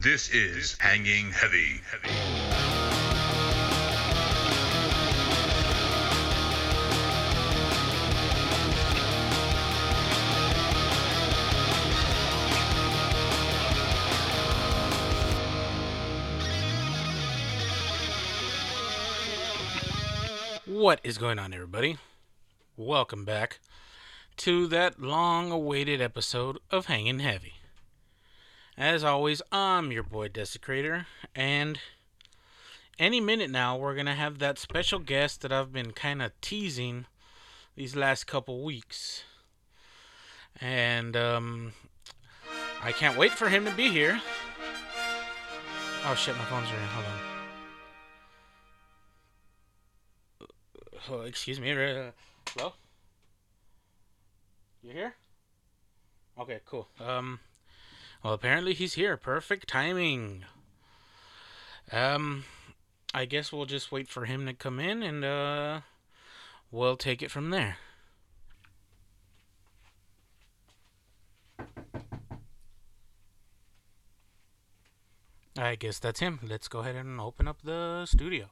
This is Hanging Heavy. What is going on, everybody? Welcome back to that long awaited episode of Hanging Heavy. As always, I'm your boy Desecrator, and any minute now, we're going to have that special guest that I've been kind of teasing these last couple weeks. And, um, I can't wait for him to be here. Oh shit, my phone's ringing. Hold on. Oh, excuse me. Uh, hello? You here? Okay, cool. Um, well, apparently he's here. Perfect timing. Um, I guess we'll just wait for him to come in and, uh, we'll take it from there. I guess that's him. Let's go ahead and open up the studio.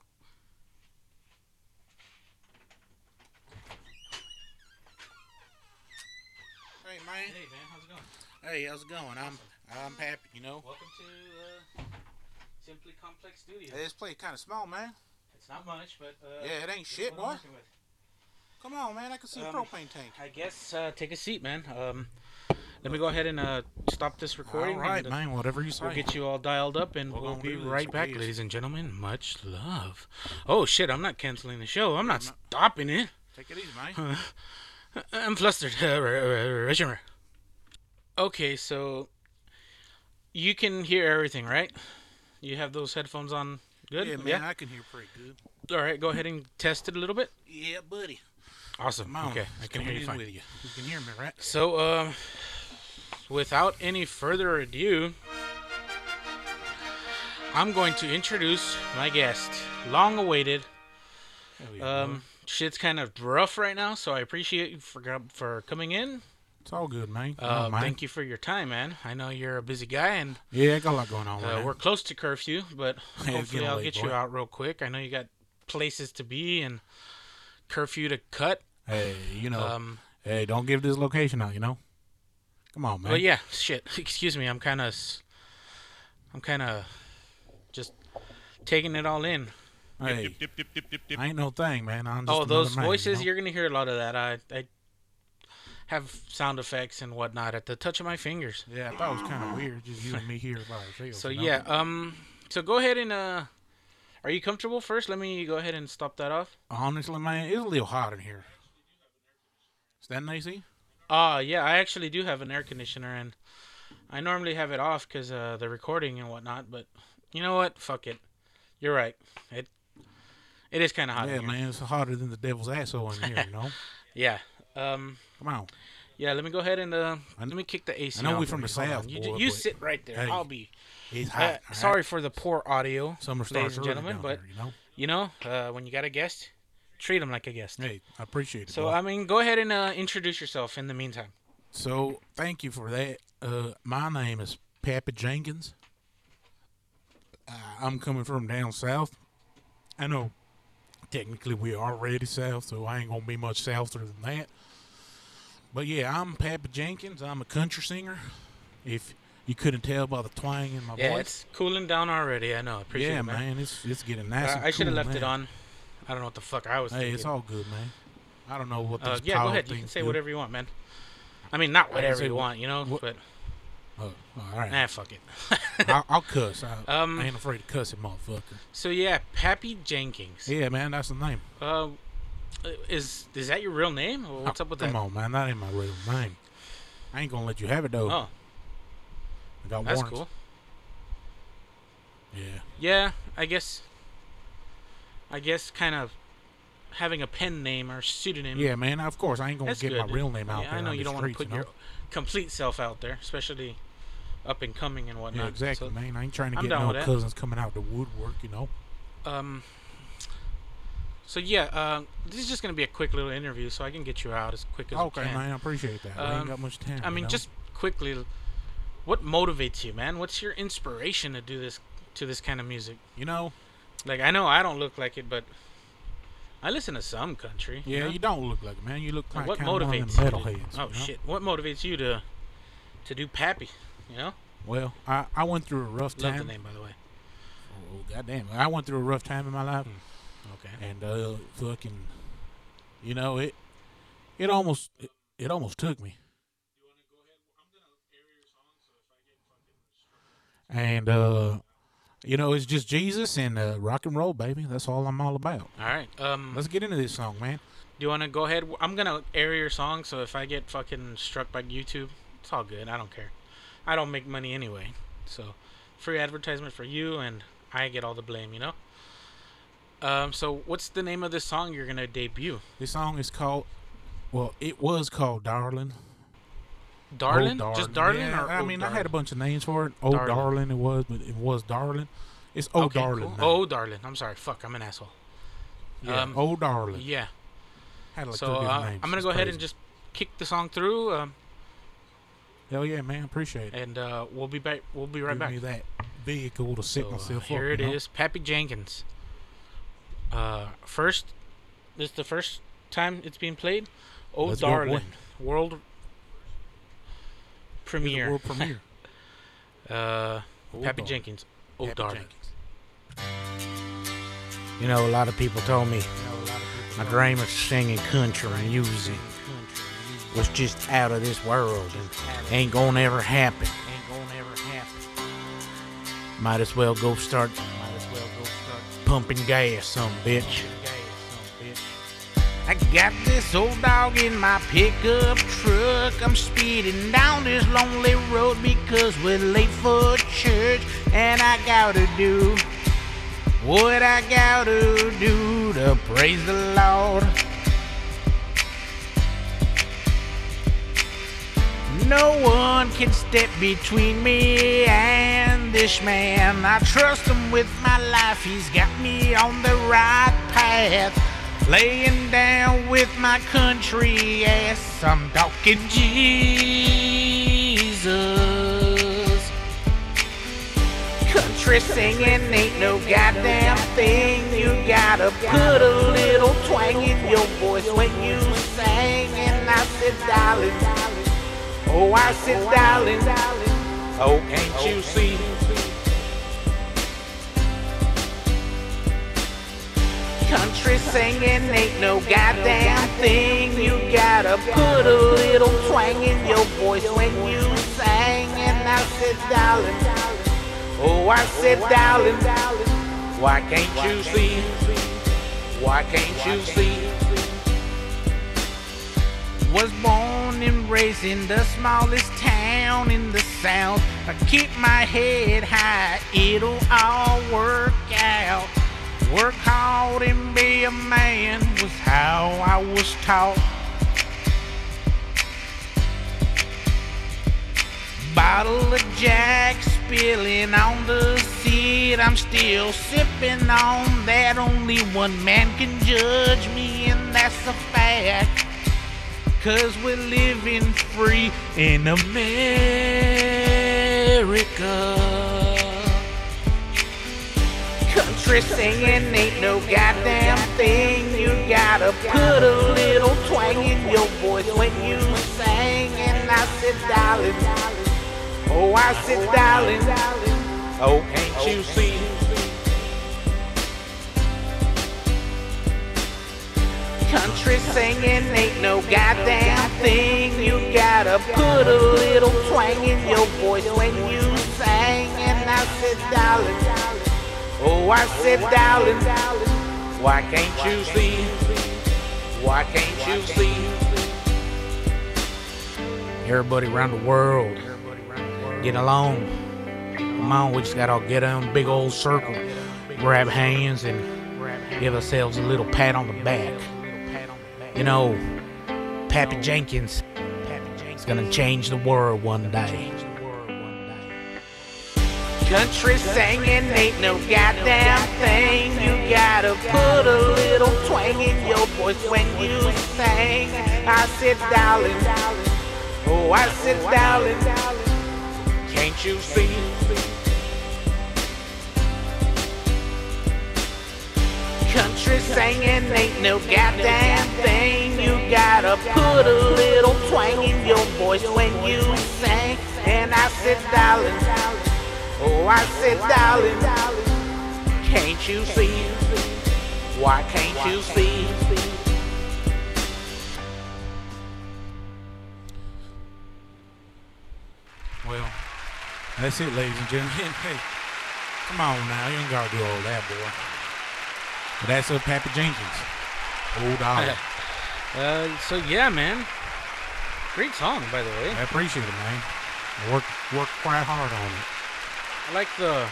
Hey man. Hey man, how's it going? Hey, how's it going? I'm I'm happy, you know. Welcome to uh, Simply Complex Studio. Hey, this place kind of small, man. It's not much, but uh, Yeah, it ain't shit, boy. Come on, man. I can see a Um, propane tank. I guess uh, take a seat, man. Um, let me go ahead and uh, stop this recording. All right, and, uh, man. Whatever you say. We'll get you all dialed up, and We're we'll be right back, please. ladies and gentlemen. Much love. Oh shit! I'm not canceling the show. I'm not no. stopping it. Take it easy, man. I'm flustered. Okay, so you can hear everything, right? You have those headphones on. Good. Yeah, man. I can hear pretty good. All right. Go ahead and test it a little bit. Yeah, buddy. Awesome. On. Okay, I can hear you fine. with you. You can hear me, right? So, um, without any further ado, I'm going to introduce my guest. Long awaited. Yeah. Um, shit's kind of rough right now, so I appreciate you for for coming in. It's all good, man. Uh, thank you for your time, man. I know you're a busy guy, and Yeah, I got a lot going on. uh, man. we're close to curfew, but hopefully getting I'll late, get you out real quick. I know you got places to be and curfew to cut. Hey, you know. Um, hey, don't give this location out. You know. Come on, man. Well, yeah, shit. Excuse me. I'm kind of, I'm kind of, just taking it all in. Hey, I ain't no thing, man. I'm just oh, those man, voices. You know? You're gonna hear a lot of that. I, I have sound effects and whatnot at the touch of my fingers. Yeah, I thought it was kind of weird, just you and me here by ourselves. So you know? yeah. Um. So go ahead and uh, are you comfortable first? Let me go ahead and stop that off. Honestly, man, it's a little hot in here. Is that an AC? Ah, yeah. I actually do have an air conditioner, and I normally have it off because uh, the recording and whatnot. But you know what? Fuck it. You're right. It it is kind of hot. in yeah, man, it's hotter than the devil's asshole in here, you know? Yeah. Um. Come on. Yeah. Let me go ahead and uh. Let me kick the AC. I know on we for from the South, You, boy, you sit right there. Hey, I'll be. It's Uh, hot. right? sorry for the poor audio, Summer ladies and gentlemen, but here, you know? you know, uh, when you got a guest, treat them like a guest. Hey, I appreciate it. So boy. I mean, go ahead and uh, introduce yourself in the meantime. So thank you for that. Uh, my name is Pappy Jenkins. Uh, I'm coming from down south. I know technically we are already south, so I ain't gonna be much souther than that. But yeah, I'm Pappy Jenkins. I'm a country singer. If you couldn't tell by the twang in my Yeah, voice. Yeah, it's cooling down already. I know. Appreciate yeah, it, man. man, it's it's getting nice. Uh, I should have left it on. I don't know what the fuck I was Hey, thinking. it's all good, man. I don't know what uh, this yeah, go ahead. You can say do. whatever you want, man. I mean, not whatever you what- want, you know. what- But Oh, all right. nah, fuck it. I'll, I'll cuss. I, Um, I ain't afraid to cuss it, motherfucker. so yeah, Pappy Jenkins. Yeah, man, that's the name. Uh, is is that your real name? Or what's Oh, up with that? Come that? on, man, that ain't my real name. I ain't gonna let you have it though. Oh, I got that's warrants. cool. Yeah, Yeah, I guess. I guess kind of having a pen name or pseudonym. yeah, man. Of course, I ain't gonna that's get good. my real name out yeah, there. I know you don't want to put you know? your complete self out there, especially up and coming and whatnot. Yeah, exactly, So, man. I ain't trying to I'm get no cousins coming out the woodwork, you know. um. So yeah, uh, this is just gonna be a quick little interview, so I can get you out as quick as Okay, we can. man, I appreciate that. I Um, ain't got much time. I you mean, know? just quickly, What motivates you, man? What's your inspiration to do this to this kind of music? You know, Like I know I don't look like it, but I listen to some country. yeah, know? you don't look like it, man. You look Like, what kind of one of motivates you? to- metalheads. oh you know? shit! What motivates you to to do Pappy? You know, Well, I, I went through a rough love time. the name by the way. Oh, goddamn. I went through a rough time in my life. Okay. and uh fucking you know it it almost it, it almost took me and uh you know it's just jesus and uh rock and roll baby that's all i'm all about All right. Um, let's get into this song man do you want to go ahead? I'm gonna air your song, so if I get fucking struck by YouTube, it's all good. I don't care. I don't make money anyway, so free advertisement for you, and I get all the blame. You know. Um. So, what's the name of this song you're gonna debut? this song is called well it was called darling Darling? Just Darling? Yeah, or i mean i had a bunch of names for it oh Darling. it was but it was darling it's oh Okay, darling cool. Oh, Darling. I'm sorry. Fuck, I'm an asshole. yeah. um, oh darling Yeah. had like So uh. I'm gonna It's go ahead and just kick the song through, um, hell yeah man appreciate it and uh, we'll be back. We'll be right Give back. me that vehicle to set So, uh, myself up. here it you know? is, Pappy Jenkins. Uh, first, this is the first time it's being played. Oh, Let's darling, world premiere. World premiere. Uh, Oh, Pappy darling. Jenkins. Oh, Pappy darling. Jenkins. You know, a lot of people told me my dream of singing country and music was just out of this world and ain't gonna ever happen. Might as well go start pumping gas, some bitch. I got this old dog in my pickup truck. I'm speeding down this lonely road because we're late for church, and I gotta do what I gotta do to praise the Lord. No one can step between me and this man. I trust him with my life. He's got me on the right path. Laying down with my country ass. I'm talking Jesus. Country singing ain't no goddamn thing. You gotta put a little twang in your voice when you sing. And I said, darling, oh, I said, darling, oh, can't oh, you see? Country singing ain't no goddamn thing. You gotta put a little twang in your voice when you sing. And I said, darling, oh, I said, darling, why can't you see? Why can't you see? Was born and raised in the smallest town in the south. I keep my head high, it'll all work out. Work hard and be a man was how I was taught. Bottle of Jack spilling on the seat. I'm still sipping on that. Only one man can judge me, and that's a fact. Cause we're living free in America. Country singing ain't no goddamn thing. You gotta put a little twang in your voice when you sing. And I said, darling, oh, I said, darling, oh, can't you see? Country singing ain't no goddamn thing. You gotta put a little twang in your voice when you sing. And I said, darling, oh, I said, darling, why can't you see? Why can't you see? Everybody around the world, get along. Come on, we just gotta all get on big old circle, grab hands, and give ourselves a little pat on the back. You know, Pappy Jenkins. Is gonna change the world one day. Country singing ain't no goddamn thing. You gotta put a little twang in your voice when you sing. I said, darling, oh, I said, oh, darling, Can't you see? Country singing ain't no goddamn thing. You gotta put a little twang in your voice when you sing. And I said, darling, oh, I said, darling, can't you see? Why can't you see? Well, that's it, ladies and gentlemen. Hey, come on now. You ain't got to do all that, boy. But that's uh, Pappy Jenkins. Old dog. Uh, so yeah, man. Great song, by the way. I appreciate it, man. I worked, worked quite hard on it. I like the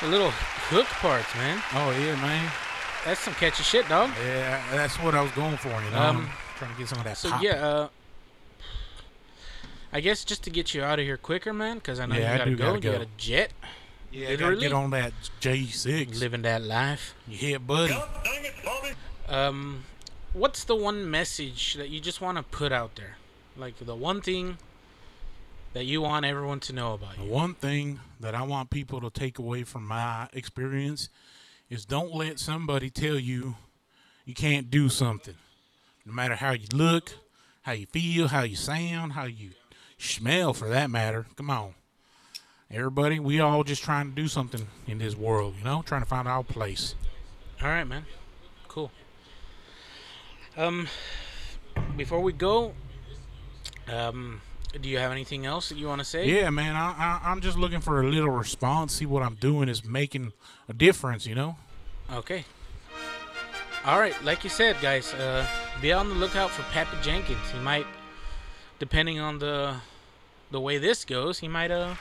the little hook parts, man. Oh, yeah, man. That's some catchy shit, dog. Yeah, that's what I was going for, you know. Um, trying to get some of that So pop. yeah, uh, I guess just to get you out of here quicker, man, because I know Yeah, you gotta go. gotta You got a jet, yeah, gotta get on that G6. living that life. You hear, buddy? Um, what's the one message that you just want to put out there? Like the one thing that you want everyone to know about The one thing that I want people to take away from my experience is don't let somebody tell you you can't do something. No matter how you look, how you feel, how you sound, how you smell for that matter. Come on. Everybody, we all just trying to do something in this world, you know, trying to find our place. All right, man. Cool. Um, before we go, um, do you have anything else that you want to say? Yeah, man, I, I, I'm just looking for a little response. See what I'm doing is making a difference, you know? Okay. All right, like you said, guys, uh, be on the lookout for Pappy Jenkins. He might, depending on the the way this goes, he might uh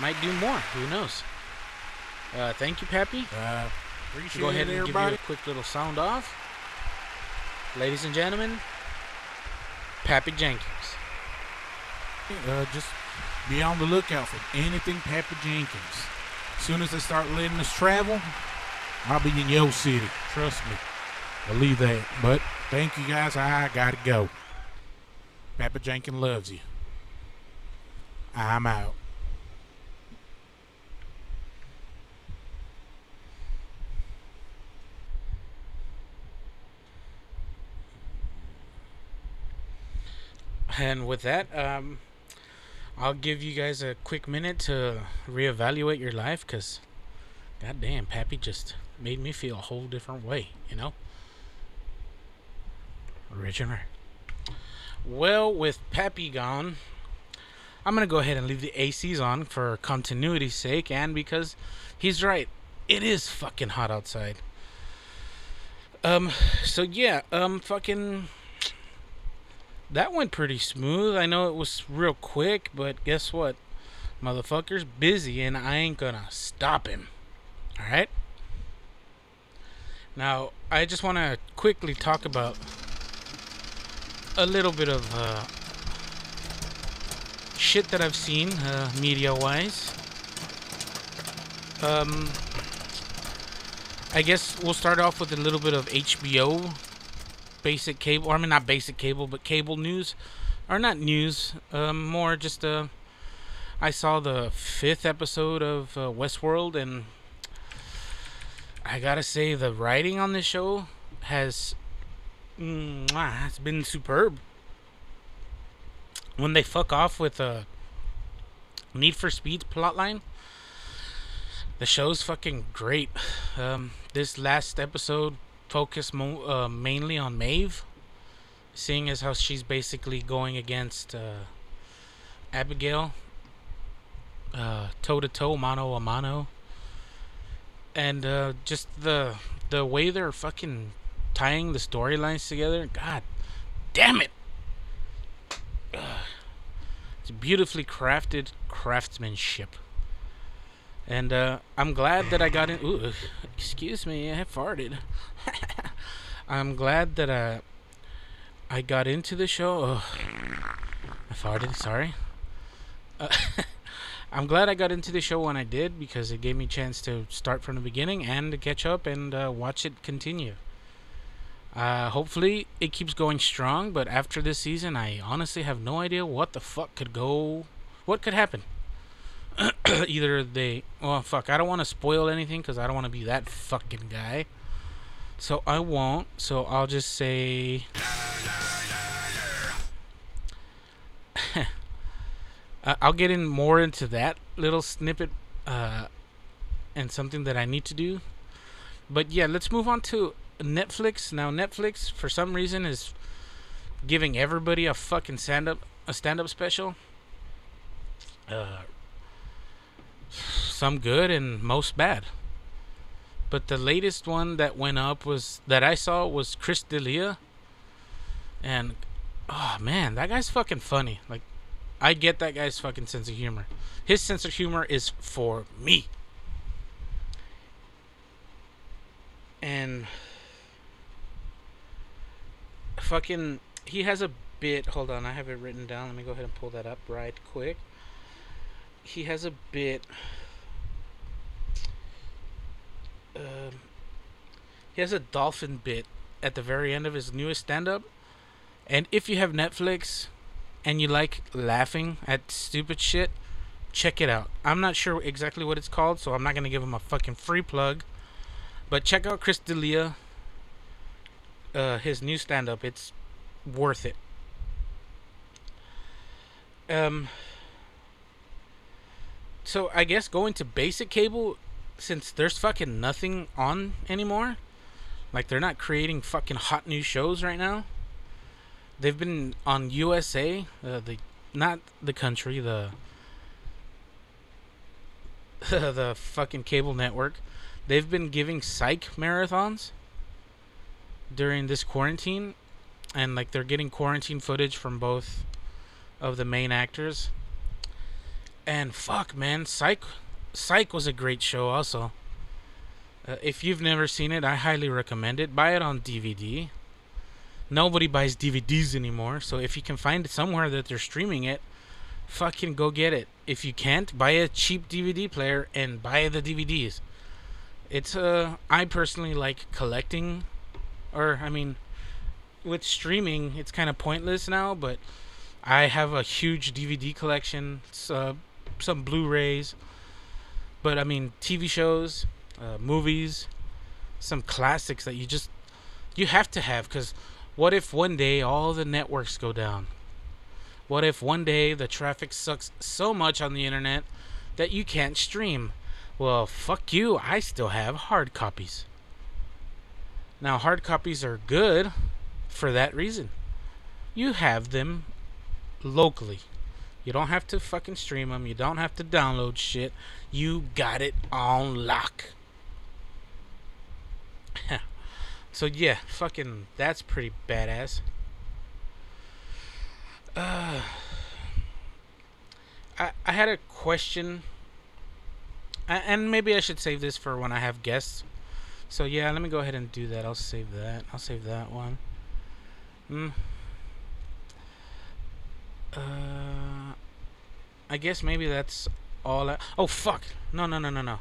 might do more. Who knows? Uh, thank you, Pappy. Uh, appreciate Go ahead and everybody. give you a quick little sound off. Ladies and gentlemen, Pappy Jenkins. uh, just be on the lookout for anything Pappy Jenkins. As soon as they start letting us travel, I'll be in your city. Trust me. Believe that. But thank you guys. I gotta go. Papa Jenkins loves you. I'm out. And with that, um, I'll give you guys a quick minute to reevaluate your life because, goddamn, Pappy just made me feel a whole different way, you know? Original. Well, with Pappy gone, I'm going to go ahead and leave the ACs on for continuity's sake and because he's right. It is fucking hot outside. Um, so yeah, um, fucking that went pretty smooth. I know it was real quick, but guess what? Motherfucker's busy and I ain't gonna stop him. Alright? Now, I just want to quickly talk about a little bit of uh, shit that I've seen uh, media wise. Um, I guess we'll start off with a little bit of HBO basic cable, or I mean not basic cable, but cable news, or not news, um, more just uh, I saw the fifth episode of uh, Westworld, and I gotta say the writing on this show has, mm, has been superb. When they fuck off with a Need for Speed plotline, the show's fucking great. Um, this last episode focused mo- uh, mainly on Maeve, seeing as how she's basically going against uh, Abigail, toe to toe, mano a mano, and uh, just the the way they're fucking tying the storylines together. God damn it! It's beautifully crafted craftsmanship. And uh, I'm glad that I got in. Ooh, excuse me, I farted. I'm glad that uh, I got into the show. Oh, I farted. Sorry. Uh, I'm glad I got into the show when I did because it gave me a chance to start from the beginning and to catch up and uh, watch it continue. Uh, hopefully it keeps going strong, but after this season, I honestly have no idea what the fuck could go, what could happen. either they well fuck i don't want to spoil anything because i don't want to be that fucking guy. So i won't so i'll just say i'll get in more into that little snippet uh, and something that i need to do. But yeah let's move on to netflix. Now netflix for some reason is giving everybody a fucking stand-up a stand-up special. Uh, some good and most bad. But the latest one that went up was that I saw was Chris D'Elia, and oh man, that guy's fucking funny. Like, I get that guy's fucking sense of humor. His sense of humor is for me. And fucking, he has a bit. Hold on, I have it written down. Let me go ahead and pull that up right quick he has a bit. Um, he has a dolphin bit at the very end of his newest stand-up, and if you have Netflix and you like laughing at stupid shit, check it out. I'm not sure exactly what it's called, so I'm not gonna give him a fucking free plug. But check out Chris D'Elia. Uh, his new stand-up. It's worth it. Um so I guess going to basic cable, since there's fucking nothing on anymore, like they're not creating fucking hot new shows right now. They've been on USA, uh, the not the country, the the fucking cable network. They've been giving psych marathons during this quarantine, and like they're getting quarantine footage from both of the main actors and fuck, man, Psych, Psych was a great show. Also, uh, if you've never seen it, I highly recommend it. Buy it on DVD. Nobody buys DVDs anymore, so if you can find it somewhere that they're streaming it, fucking go get it. If you can't, buy a cheap DVD player and buy the DVDs. It's uh, I personally like collecting, or I mean, with streaming, it's kind of pointless now, but. I have a huge DVD collection. It's uh, some Blu-rays, but I mean TV shows, uh, movies, some classics that you just you have to have because what if one day all the networks go down? What if one day the traffic sucks so much on the internet that you can't stream? Well, fuck you. I still have hard copies. Now, hard copies are good for that reason. You have them locally. You don't have to fucking stream them. You don't have to download shit. You got it on lock. so yeah, fucking that's pretty badass. Uh, I I had a question, and maybe I should save this for when I have guests. So yeah, let me go ahead and do that. I'll save that. I'll save that one. Hmm. Uh, I guess maybe that's all. I, oh fuck! No, no, no, no, no.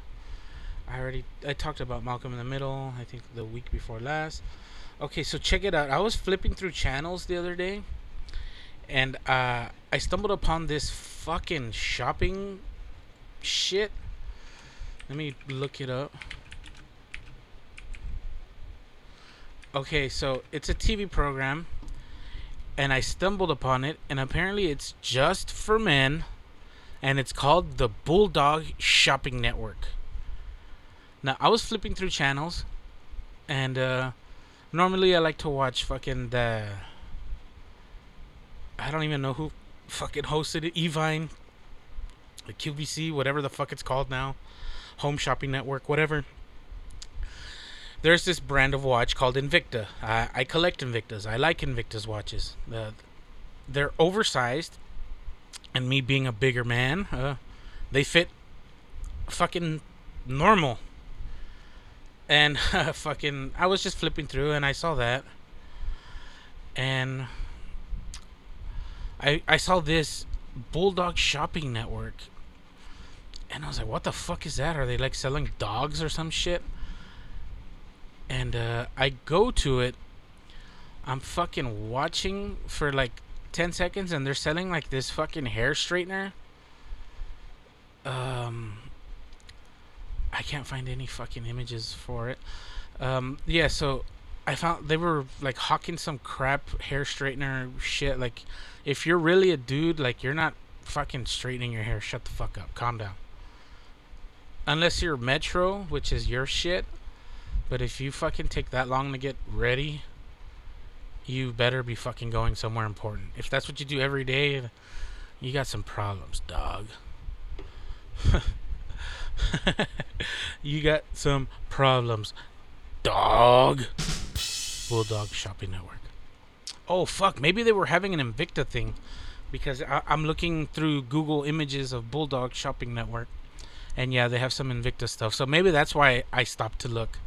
I already I talked about Malcolm in the Middle. I think the week before last. Okay, so check it out. I was flipping through channels the other day, and uh, I stumbled upon this fucking shopping shit. Let me look it up. Okay, so it's a TV program and I stumbled upon it, and apparently it's just for men, and it's called the Bulldog Shopping Network. Now, I was flipping through channels, and uh, normally I like to watch fucking the. I don't even know who fucking hosted it. Evine, the QVC, whatever the fuck it's called now, Home Shopping Network, whatever there's this brand of watch called Invicta. I, I collect Invictas. I like Invicta's watches. Uh, they're oversized, and me being a bigger man, uh, they fit fucking normal. And uh, fucking, I was just flipping through and I saw that, and I I saw this Bulldog Shopping Network, and I was like, what the fuck is that? Are they like selling dogs or some shit? And uh, I go to it. I'm fucking watching for like 10 seconds and they're selling like this fucking hair straightener. um, I can't find any fucking images for it. Um, yeah, so I found they were like hawking some crap hair straightener shit. Like, if you're really a dude, like you're not fucking straightening your hair. Shut the fuck up. Calm down. Unless you're Metro, which is your shit. But if you fucking take that long to get ready, you better be fucking going somewhere important. If that's what you do every day, you got some problems, dog. you got some problems, dog. Bulldog Shopping Network. Oh fuck, maybe they were having an Invicta thing because I- I'm looking through Google images of Bulldog Shopping Network, and yeah, they have some Invicta stuff. So maybe that's why I stopped to look.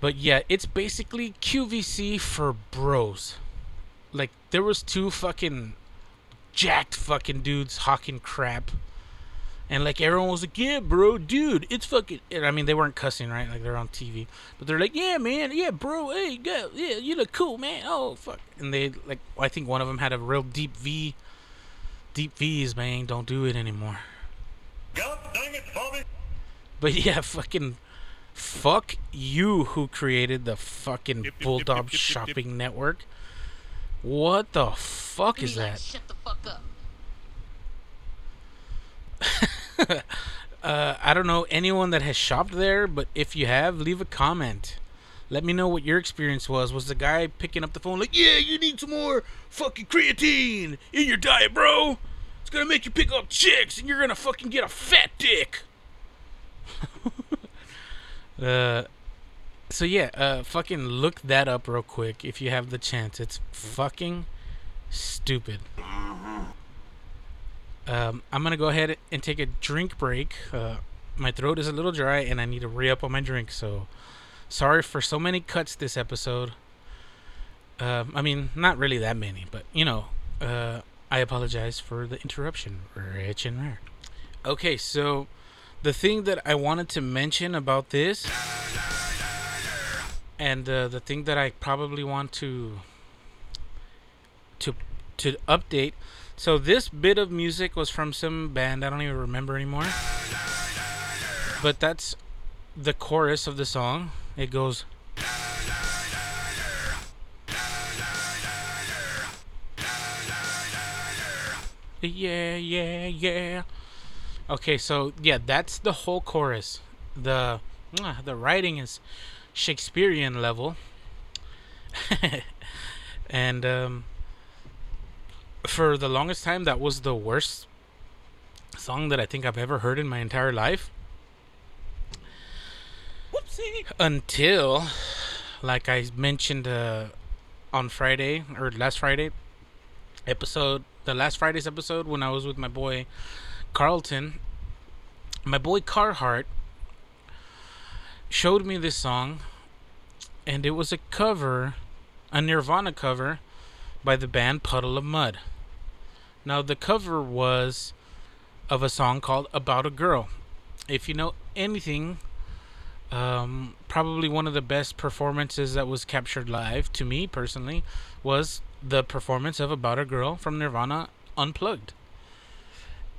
But yeah, it's basically QVC for bros. Like there was two fucking jacked fucking dudes hawking crap. And like everyone was like, "Yeah, bro, dude, it's fucking." And, I mean, they weren't cussing, right? Like they're on TV, but they're like, "Yeah, man, yeah, bro, hey, go, yeah, you look cool, man. Oh, fuck." And they like, I think one of them had a real deep V, deep V's, man. Don't do it anymore. God dang it, Bobby! But yeah, fucking fuck you who created the fucking Yep, Bulldog yep, yep, shopping network. What the fuck is like, that? Shut the fuck up. Uh, I don't know anyone that has shopped there, but if you have, leave a comment. Let me know what your experience was. Was the guy picking up the phone like, "Yeah, you need some more fucking creatine in your diet, bro? It's gonna make you pick up chicks, and you're gonna fucking get a fat dick." uh, so yeah, uh, fucking look that up real quick if you have the chance. It's fucking stupid. Um, I'm gonna go ahead and take a drink break. Uh, my throat is a little dry, and I need to re up on my drink. So, sorry for so many cuts this episode. Um, I mean, not really that many, but you know, uh, I apologize for the interruption, rich and rare. Okay, so the thing that I wanted to mention about this, and uh, the thing that I probably want to to to update. So this bit of music was from some band I don't even remember anymore. But that's the chorus of the song. It goes Yeah, yeah, yeah. Okay, so yeah, that's the whole chorus. The the writing is Shakespearean level. and um for the longest time that was the worst song that I think I've ever heard in my entire life. Whoopsie. Until like I mentioned uh, on Friday or last Friday episode, the last Friday's episode when I was with my boy Carlton, my boy Carhart showed me this song and it was a cover, a Nirvana cover by the band Puddle of Mudd. Now, the cover was of a song called About a Girl. If you know anything, um, probably one of the best performances that was captured live, to me personally, was the performance of About a Girl from Nirvana Unplugged.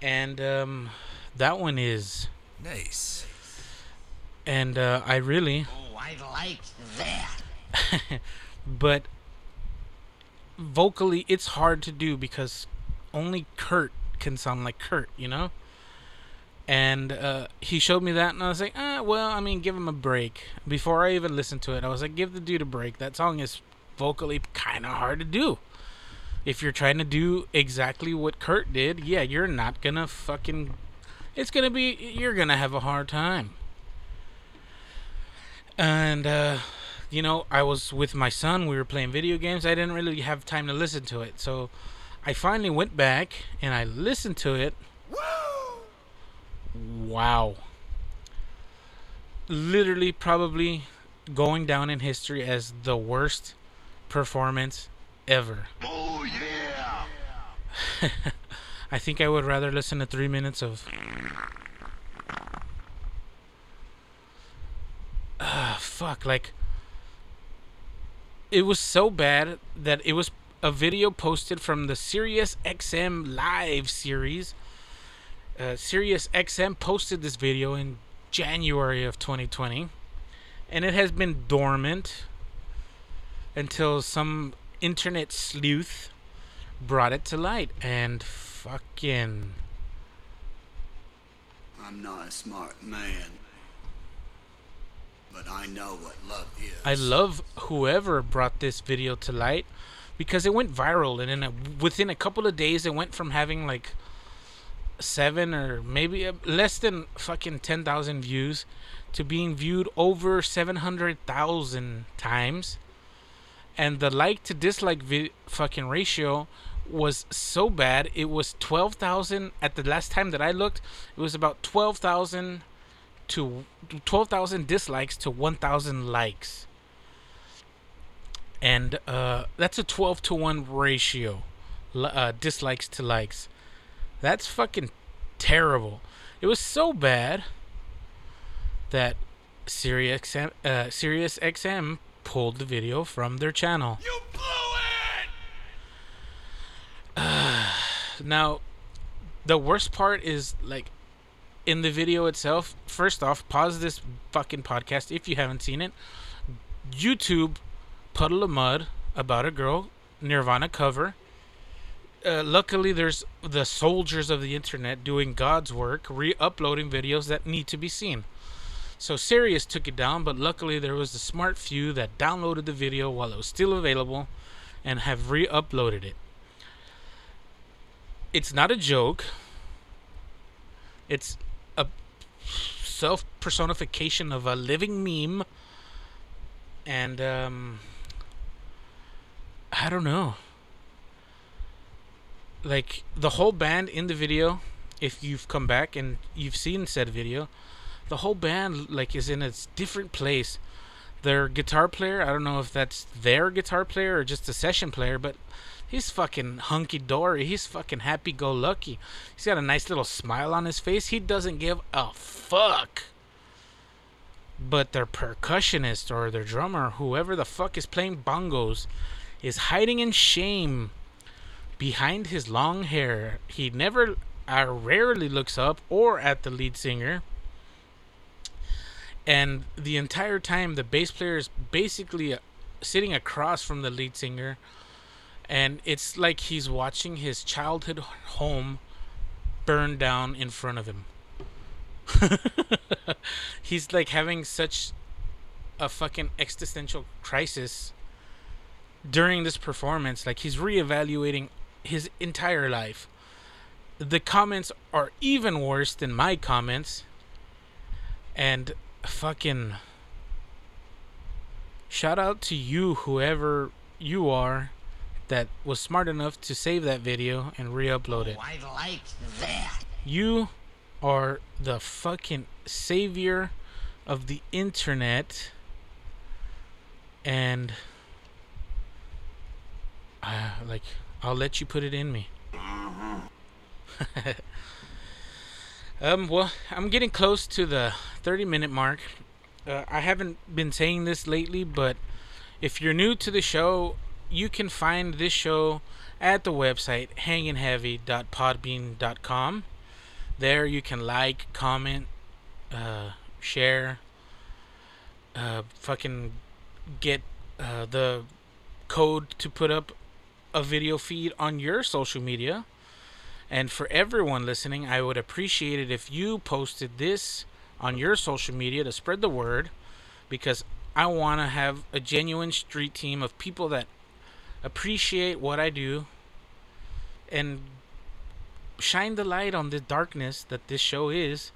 And um, that one is. Nice. And uh, I really. Oh, I like that. but vocally it's hard to do because only Kurt can sound like Kurt, you know? And uh, he showed me that, and I was like, ah, well, I mean, give him a break. Before I even listened to it, I was like, give the dude a break. That song is vocally kind of hard to do. If you're trying to do exactly what Kurt did, yeah, you're not gonna fucking. It's gonna be. You're gonna have a hard time. And, uh, you know, I was with my son. We were playing video games. I didn't really have time to listen to it. So I finally went back and I listened to it. Wow. Literally, probably going down in history as the worst performance ever. Oh yeah! I think I would rather listen to three minutes of. Ah, fuck. Like, it was so bad that it was a video posted from the Sirius XM live series, uh, Sirius XM posted this video in January of 2020, and it has been dormant until some internet sleuth brought it to light. And fucking. I'm not a smart man, but I know what love is. I love whoever brought this video to light because it went viral, and in a, within a couple of days, it went from having like seven or maybe uh, less than fucking ten thousand views to being viewed over seven hundred thousand times, and the like to dislike vi- fucking ratio was so bad it was 12,000 at the last time that I looked it was about 12,000 to 12,000 dislikes to 1,000 likes. And uh, that's a 12 to 1 ratio uh, dislikes to likes. That's fucking terrible. It was so bad that Sirius XM, uh, Sirius XM pulled the video from their channel You blew it! Now, the worst part is like in the video itself. First off, pause this fucking podcast if you haven't seen it. YouTube Puddle of Mudd about a girl Nirvana cover. Uh, luckily, there's the soldiers of the internet doing God's work, re-uploading videos that need to be seen. So Sirius took it down, but luckily there was a smart few that downloaded the video while it was still available, and have re-uploaded it it's not a joke. It's a self personification of a living meme. And um I don't know. Like the whole band in the video, if you've come back and you've seen said video, the whole band like is in a different place. Their guitar player, I don't know if that's their guitar player or just a session player, but He's fucking hunky dory. He's fucking happy go lucky. He's got a nice little smile on his face. He doesn't give a fuck. But their percussionist or their drummer, whoever the fuck is playing bongos, is hiding in shame behind his long hair. He never, uh, rarely looks up or at the lead singer. And the entire time, the bass player is basically uh, sitting across from the lead singer and it's like he's watching his childhood home burn down in front of him. he's like having such a fucking existential crisis during this performance. Like he's reevaluating his entire life. The comments are even worse than my comments. And fucking shout out to you, whoever you are that was smart enough to save that video and re-upload it. Oh, I like that. You are the fucking savior of the internet and uh, like I'll let you put it in me. um well, I'm getting close to the 30 minute mark. Uh, I haven't been saying this lately, but if you're new to the show, you can find this show at the website hangingheavy.podbean.com. There you can like, comment, uh, share, uh, fucking get uh, the code to put up a video feed on your social media. And for everyone listening, I would appreciate it if you posted this on your social media to spread the word because I want to have a genuine street team of people that appreciate what I do and shine the light on the darkness that this show is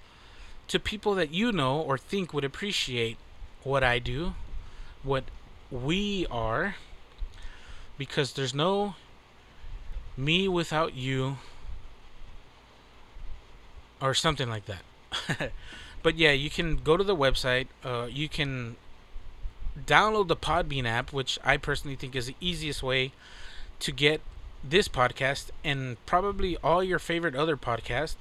to people that you know or think would appreciate what I do, what we are, because there's no me without you or something like that. but yeah, you can go to the website. Uh, you can download the Podbean app, which I personally think is the easiest way to get this podcast and probably all your favorite other podcasts.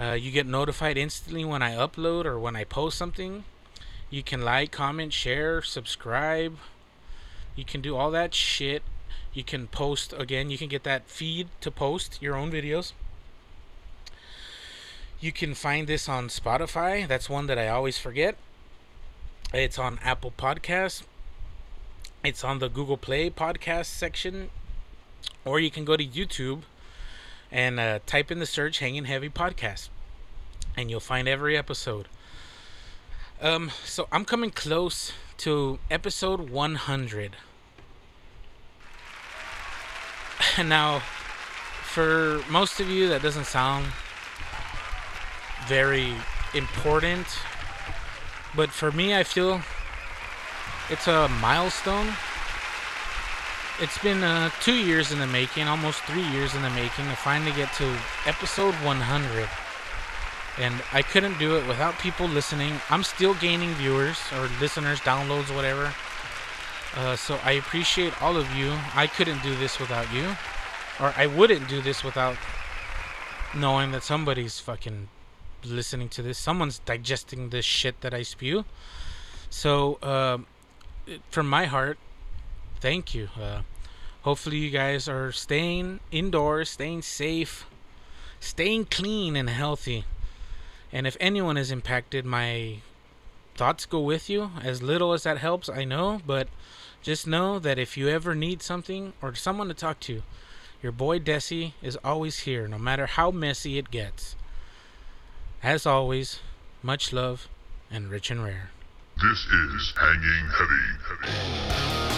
Uh, you get notified instantly when I upload or when I post something. You can like, comment, share, subscribe. You can do all that shit. You can post again. You can get that feed to post your own videos. You can find this on Spotify. That's one that I always forget. It's on Apple Podcasts. It's on the Google Play podcast section. Or you can go to YouTube and uh, type in the search Hanging Heavy Podcast. And you'll find every episode. Um, so I'm coming close to episode 100. now, for most of you, that doesn't sound very important. But for me, I feel it's a milestone. It's been uh, two years in the making, almost three years in the making, to finally get to episode 100. And I couldn't do it without people listening. I'm still gaining viewers or listeners, downloads, whatever. Uh, so I appreciate all of you. I couldn't do this without you, or I wouldn't do this without knowing that somebody's fucking listening to this. Someone's digesting this shit that I spew. So, uh, from my heart, thank you. Uh, hopefully, you guys are staying indoors, staying safe, staying clean and healthy. And if anyone is impacted, my thoughts go with you. As little as that helps, I know, but just know that if you ever need something or someone to talk to, your boy Desi is always here, no matter how messy it gets. As always, much love and rich and rare. This is Hanging Heavy. Heavy.